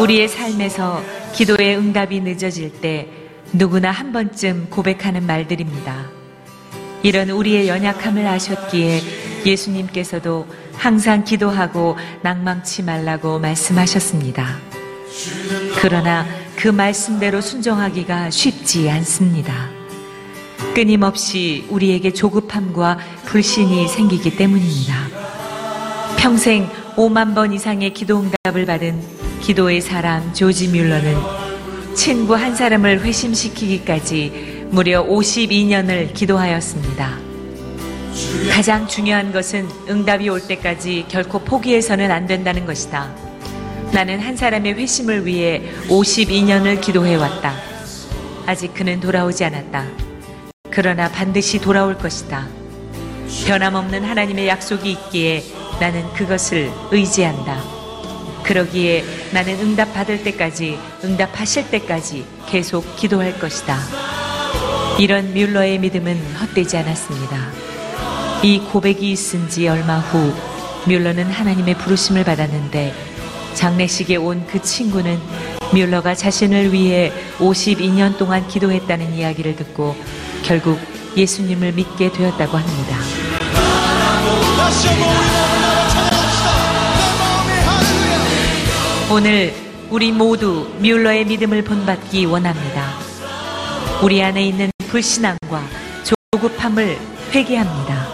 우리의 삶에서 기도의 응답이 늦어질 때 누구나 한 번쯤 고백하는 말들입니다. 이런 우리의 연약함을 아셨기에 예수님께서도 항상 기도하고 낭망치 말라고 말씀하셨습니다. 그러나 그 말씀대로 순종하기가 쉽지 않습니다. 끊임없이 우리에게 조급함과 불신이 생기기 때문입니다. 평생 5만 번 이상의 기도 응답을 받은 기도의 사람 조지 뮬러는 친구 한 사람을 회심시키기까지 무려 52년을 기도하였습니다. 가장 중요한 것은 응답이 올 때까지 결코 포기해서는 안 된다는 것이다. 나는 한 사람의 회심을 위해 52년을 기도해왔다. 아직 그는 돌아오지 않았다. 그러나 반드시 돌아올 것이다. 변함없는 하나님의 약속이 있기에 나는 그것을 의지한다. 그러기에 나는 응답 받을 때까지, 응답하실 때까지 계속 기도할 것이다. 이런 뮬러의 믿음은 헛되지 않았습니다. 이 고백이 있은 지 얼마 후 뮬러는 하나님의 부르심을 받았는데 장례식에 온 그 친구는 뮬러가 자신을 위해 52년 동안 기도했다는 이야기를 듣고 결국 예수님을 믿게 되었다고 합니다. 오늘 우리 모두 뮬러의 믿음을 본받기 원합니다. 우리 안에 있는 불신앙과 조급함을 회개합니다.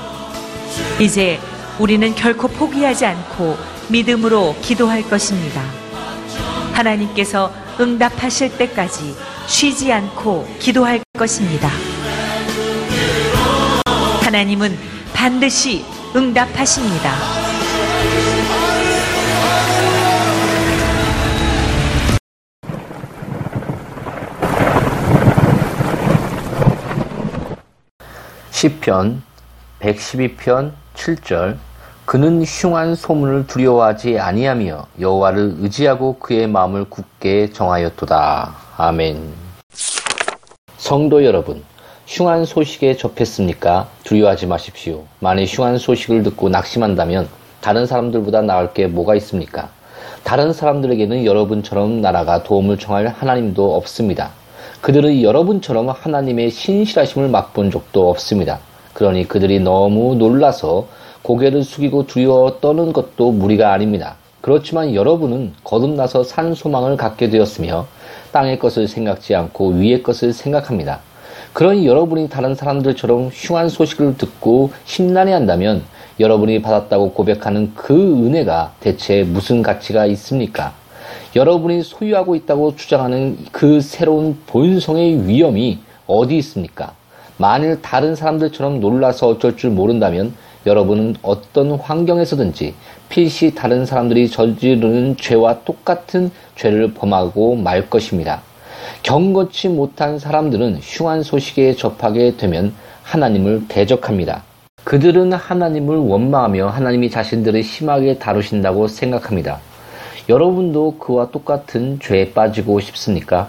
이제 우리는 결코 포기하지 않고 믿음으로 기도할 것입니다. 하나님께서 응답하실 때까지 쉬지 않고 기도할 것입니다. 하나님은 반드시 응답하십니다. 시편 112편 7절 그는 흉한 소문을 두려워하지 아니하며 여호와를 의지하고 그의 마음을 굳게 정하였도다. 아멘. 성도 여러분, 흉한 소식에 접했습니까? 두려워하지 마십시오. 만일 흉한 소식을 듣고 낙심한다면 다른 사람들보다 나을 게 뭐가 있습니까? 다른 사람들에게는 여러분처럼 나라가 도움을 청할 하나님도 없습니다. 그들은 여러분처럼 하나님의 신실하심을 맛본 적도 없습니다. 그러니 그들이 너무 놀라서 고개를 숙이고 두려워 떠는 것도 무리가 아닙니다. 그렇지만 여러분은 거듭나서 산 소망을 갖게 되었으며 땅의 것을 생각지 않고 위의 것을 생각합니다. 그러니 여러분이 다른 사람들처럼 흉한 소식을 듣고 심란해 한다면 여러분이 받았다고 고백하는 그 은혜가 대체 무슨 가치가 있습니까? 여러분이 소유하고 있다고 주장하는 그 새로운 본성의 위험이 어디 있습니까? 만일 다른 사람들처럼 놀라서 어쩔 줄 모른다면 여러분은 어떤 환경에서든지 필시 다른 사람들이 저지르는 죄와 똑같은 죄를 범하고 말 것입니다. 경거치 못한 사람들은 흉한 소식에 접하게 되면 하나님을 대적합니다. 그들은 하나님을 원망하며 하나님이 자신들을 심하게 다루신다고 생각합니다. 여러분도 그와 똑같은 죄에 빠지고 싶습니까?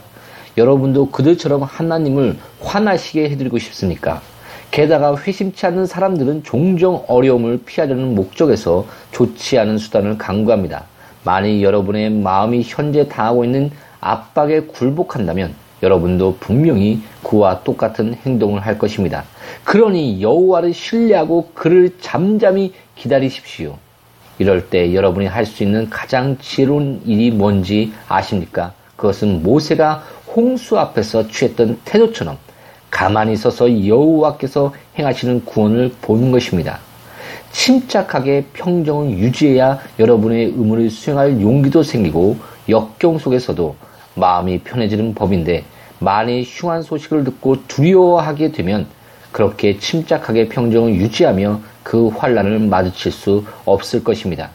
여러분도 그들처럼 하나님을 화나시게 해드리고 싶습니까? 게다가 회심치 않는 사람들은 종종 어려움을 피하려는 목적에서 좋지 않은 수단을 강구합니다. 만일 여러분의 마음이 현재 당하고 있는 압박에 굴복한다면 여러분도 분명히 그와 똑같은 행동을 할 것입니다. 그러니 여호와를 신뢰하고 그를 잠잠히 기다리십시오. 이럴 때 여러분이 할 수 있는 가장 지혜로운 일이 뭔지 아십니까? 그것은 모세가 홍수 앞에서 취했던 태도처럼 가만히 서서 여호와께서 행하시는 구원을 보는 것입니다. 침착하게 평정을 유지해야 여러분의 의무를 수행할 용기도 생기고 역경 속에서도 마음이 편해지는 법인데 만일 흉한 소식을 듣고 두려워하게 되면 그렇게 침착하게 평정을 유지하며 그 환란을 마주칠 수 없을 것입니다.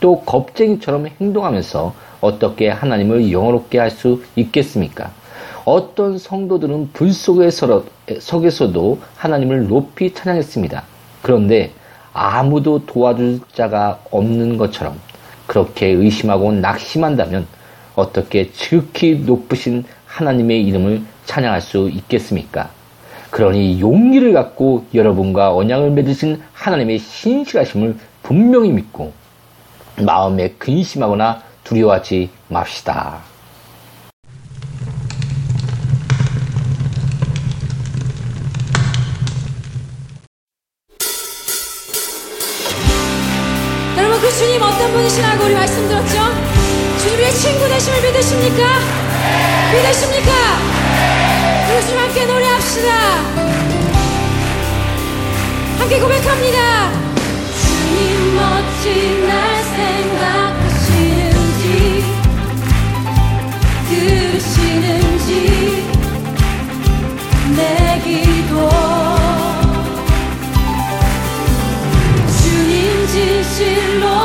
또 겁쟁이처럼 행동하면서 어떻게 하나님을 영어롭게 할 수 있겠습니까? 어떤 성도들은 불 속에서도 하나님을 높이 찬양했습니다. 그런데 아무도 도와줄 자가 없는 것처럼 그렇게 의심하고 낙심한다면 어떻게 지극히 높으신 하나님의 이름을 찬양할 수 있겠습니까? 그러니 용기를 갖고 여러분과 언약을 맺으신 하나님의 신실하심을 분명히 믿고 마음에 근심하거나 두려워하지 맙시다. 함께 고백합니다. 주님 멋진 날 생각하시는지 들으시는지 내 기도 주님 진실로